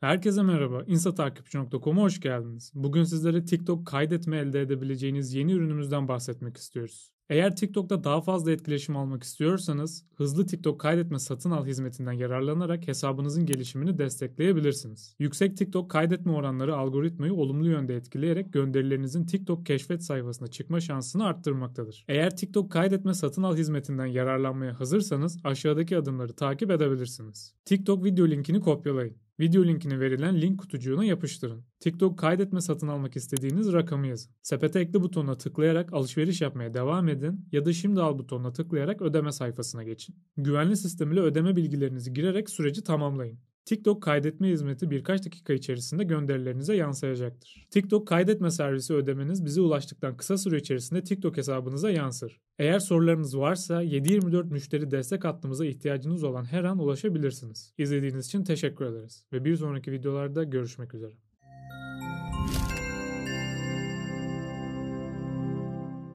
Herkese merhaba. InstaTakipçi.com'a hoş geldiniz. Bugün sizlere TikTok kaydetme elde edebileceğiniz yeni ürünümüzden bahsetmek istiyoruz. Eğer TikTok'ta daha fazla etkileşim almak istiyorsanız, hızlı TikTok kaydetme satın al hizmetinden yararlanarak hesabınızın gelişimini destekleyebilirsiniz. Yüksek TikTok kaydetme oranları algoritmayı olumlu yönde etkileyerek gönderilerinizin TikTok keşfet sayfasına çıkma şansını arttırmaktadır. Eğer TikTok kaydetme satın al hizmetinden yararlanmaya hazırsanız aşağıdaki adımları takip edebilirsiniz. TikTok video linkini kopyalayın. Video linkini verilen link kutucuğuna yapıştırın. TikTok kaydetme satın almak istediğiniz rakamı yazın. Sepete ekle butonuna tıklayarak alışveriş yapmaya devam edin ya da şimdi al butonuna tıklayarak ödeme sayfasına geçin. Güvenli sistem ile ödeme bilgilerinizi girerek süreci tamamlayın. TikTok kaydetme hizmeti birkaç dakika içerisinde gönderilerinize yansıyacaktır. TikTok kaydetme servisi ödemeniz bize ulaştıktan kısa süre içerisinde TikTok hesabınıza yansır. Eğer sorularınız varsa 724 müşteri destek hattımıza ihtiyacınız olan her an ulaşabilirsiniz. İzlediğiniz için teşekkür ederiz ve bir sonraki videolarda görüşmek üzere.